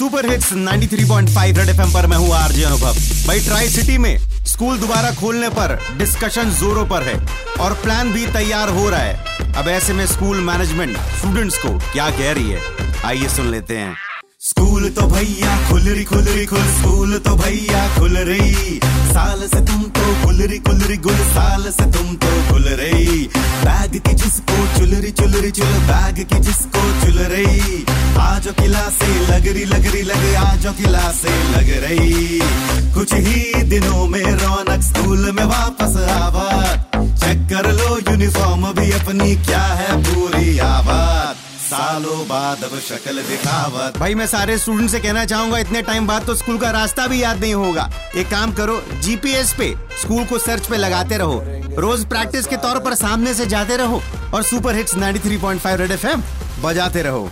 Super hits 93.5 red FM पर मैं हूँ आरजे अनुभव। भाई ट्राई सिटी में स्कूल दोबारा खोलने पर डिस्कशन जोरों पर है और प्लान भी तैयार हो रहा है। अब ऐसे में स्कूल मैनेजमेंट स्टूडेंट्स को क्या कह रही है? आइए सुन लेते हैं। स्कूल तो भैया खुल रही खुल रही खुल स्कूल तो भैया खुल रही। साल से तुम तो खुल रही खुल रही गुल, साल से तुम तो खुल रही। जिसको चुलरी चुल, बैग की जिसको चुल रही। आज किला से लग रही लग रही लग आज किला से लग रही। कुछ ही दिनों में रौनक स्कूल में वापस आवा। चेक कर लो यूनिफॉर्म भी अपनी, क्या है पूरी आवाज़ सालों बाद अब शक्ल दिखावत। भाई, मैं सारे स्टूडेंट से कहना चाहूँगा, इतने टाइम बाद तो स्कूल का रास्ता भी याद नहीं होगा। एक काम करो जीपीएस पे स्कूल को सर्च पे लगाते रहो। रोज प्रैक्टिस के तौर पर सामने से जाते रहो और सुपर हिट्स 93.5 रेड एफएम बजाते रहो।